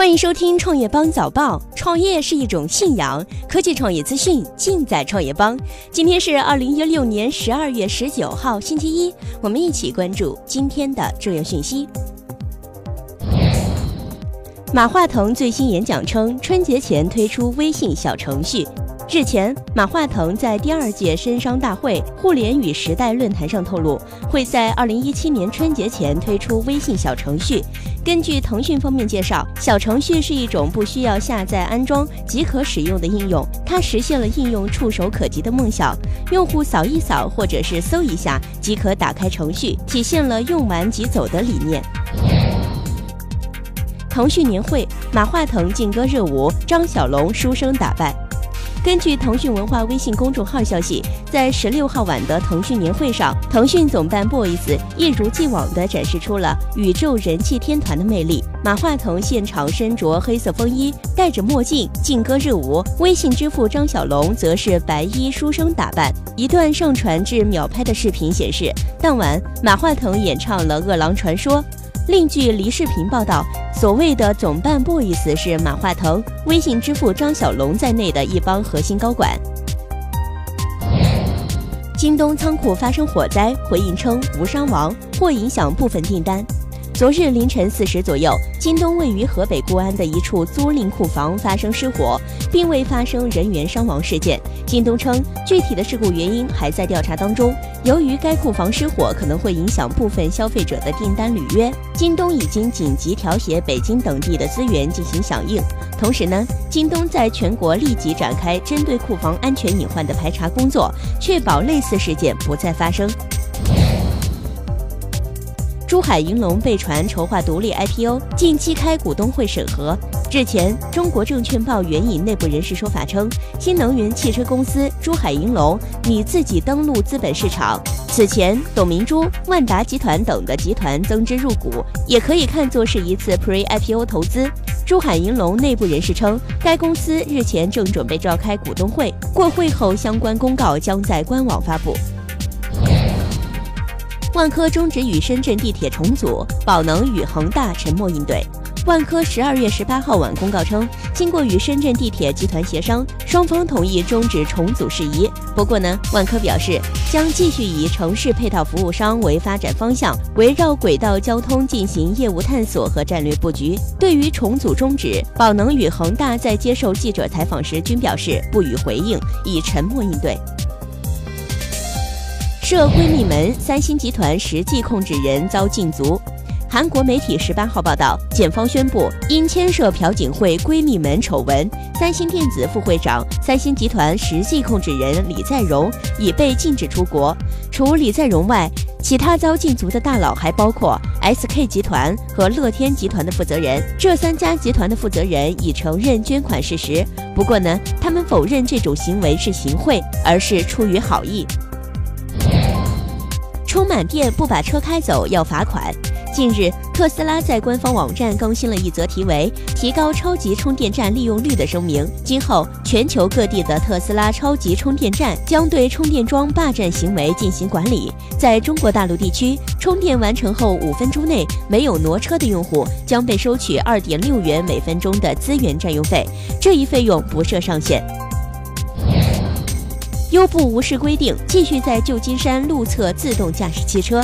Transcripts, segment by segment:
欢迎收听创业邦早报。创业是一种信仰，科技创业资讯尽在创业邦。今天是二零一六年十二月十九号，星期一，我们一起关注今天的重要讯息。马化腾最新演讲称，春节前推出微信小程序。日前，马化腾在第二届深商大会互联与时代论坛上透露，会在二零一七年春节前推出微信小程序。根据腾讯方面介绍，小程序是一种不需要下载安装即可使用的应用，它实现了应用触手可及的梦想。用户扫一扫或者是搜一下即可打开程序，体现了用完即走的理念。腾讯年会，马化腾劲歌热舞，张小龙书生打扮。根据腾讯文化微信公众号消息，在十六号晚的腾讯年会上，腾讯总办 BOYS 一如既往地展示出了宇宙人气天团的魅力。马化腾现场身着黑色风衣，戴着墨镜，劲歌热舞；微信之父张小龙则是白衣书生打扮。一段上传至秒拍的视频显示，当晚马化腾演唱了《饿狼传说》。另据黎世平报道，所谓的总办部意思是马化腾、微信支付张小龙在内的一帮核心高管。京东仓库发生火灾，回应称无伤亡，或影响部分订单。昨日凌晨四时左右，京东位于河北固安的一处租赁库房发生失火，并未发生人员伤亡事件。京东称，具体的事故原因还在调查当中。由于该库房失火可能会影响部分消费者的订单履约，京东已经紧急调协北京等地的资源进行响应。同时呢，京东在全国立即展开针对库房安全隐患的排查工作，确保类似事件不再发生。珠海银隆被传筹划独立 IPO，近期开股东会审核。日前，中国证券报援引内部人士说法称，新能源汽车公司珠海银隆拟自己登陆资本市场。此前，董明珠、万达集团等的集团增资入股，也可以看作是一次 Pre-IPO 投资。珠海银隆内部人士称，该公司日前正准备召开股东会，过会后相关公告将在官网发布。万科终止与深圳地铁重组，宝能与恒大沉默应对。万科十二月十八号晚公告称，经过与深圳地铁集团协商，双方同意终止重组事宜。不过呢，万科表示将继续以城市配套服务商为发展方向，围绕轨道交通进行业务探索和战略布局。对于重组终止，宝能与恒大在接受记者采访时均表示不予回应，以沉默应对。涉闺蜜门，三星集团实际控制人遭禁足。韩国媒体十八号报道，检方宣布，因牵涉朴槿惠闺蜜门丑闻，三星电子副会长、三星集团实际控制人李在镕已被禁止出国。除李在镕外，其他遭禁足的大佬还包括 SK 集团和乐天集团的负责人。这三家集团的负责人已承认捐款事实，不过呢，他们否认这种行为是行贿，而是出于好意。充满电不把车开走要罚款。近日，特斯拉在官方网站更新了一则题为“提高超级充电站利用率”的声明。今后，全球各地的特斯拉超级充电站将对充电桩霸占行为进行管理。在中国大陆地区，充电完成后五分钟内没有挪车的用户将被收取二点六元每分钟的资源占用费，这一费用不设上限。优步无视规定，继续在旧金山路测自动驾驶汽车。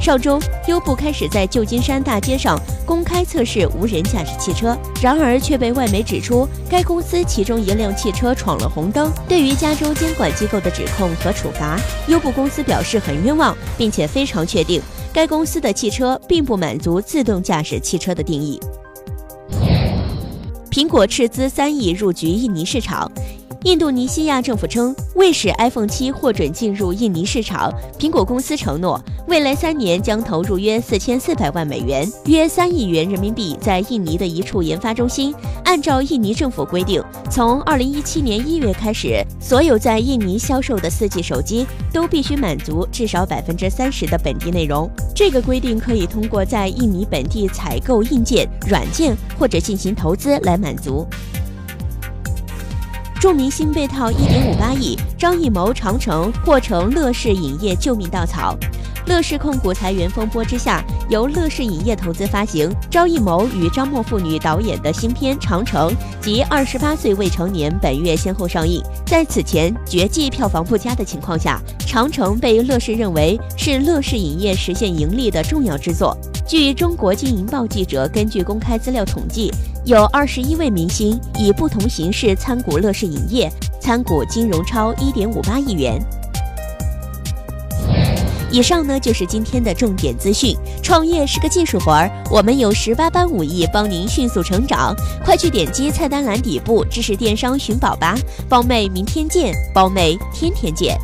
上周，优步开始在旧金山大街上公开测试无人驾驶汽车，然而却被外媒指出，该公司其中一辆汽车闯了红灯。对于加州监管机构的指控和处罚，优步公司表示很冤枉，并且非常确定该公司的汽车并不满足自动驾驶汽车的定义。苹果斥资三亿入局印尼市场。印度尼西亚政府称，为使 iPhone 七获准进入印尼市场，苹果公司承诺，未来三年将投入约四千四百万美元，约三亿元人民币，在印尼的一处研发中心。按照印尼政府规定，从二零一七年一月开始，所有在印尼销售的四 G 手机都必须满足至少百分之三十的本地内容。这个规定可以通过在印尼本地采购硬件、软件或者进行投资来满足。著明星被套一点五八亿，张艺谋长城或成乐视影业救命稻草。乐视控股裁员风波之下，由乐视影业投资发行，张艺谋与张默父女导演的新片《长城》及《二十八岁未成年》本月先后上映。在此前《绝技》票房不佳的情况下，《长城》被乐视认为是乐视影业实现盈利的重要之作。据中国经营报记者根据公开资料统计，有二十一位明星以不同形式参股乐视影业，参股金融超一点五八亿元。以上呢就是今天的重点资讯。创业是个技术活儿，我们有十八般武艺帮您迅速成长。快去点击菜单栏底部知识电商寻宝吧，包妹明天见，包妹天天见。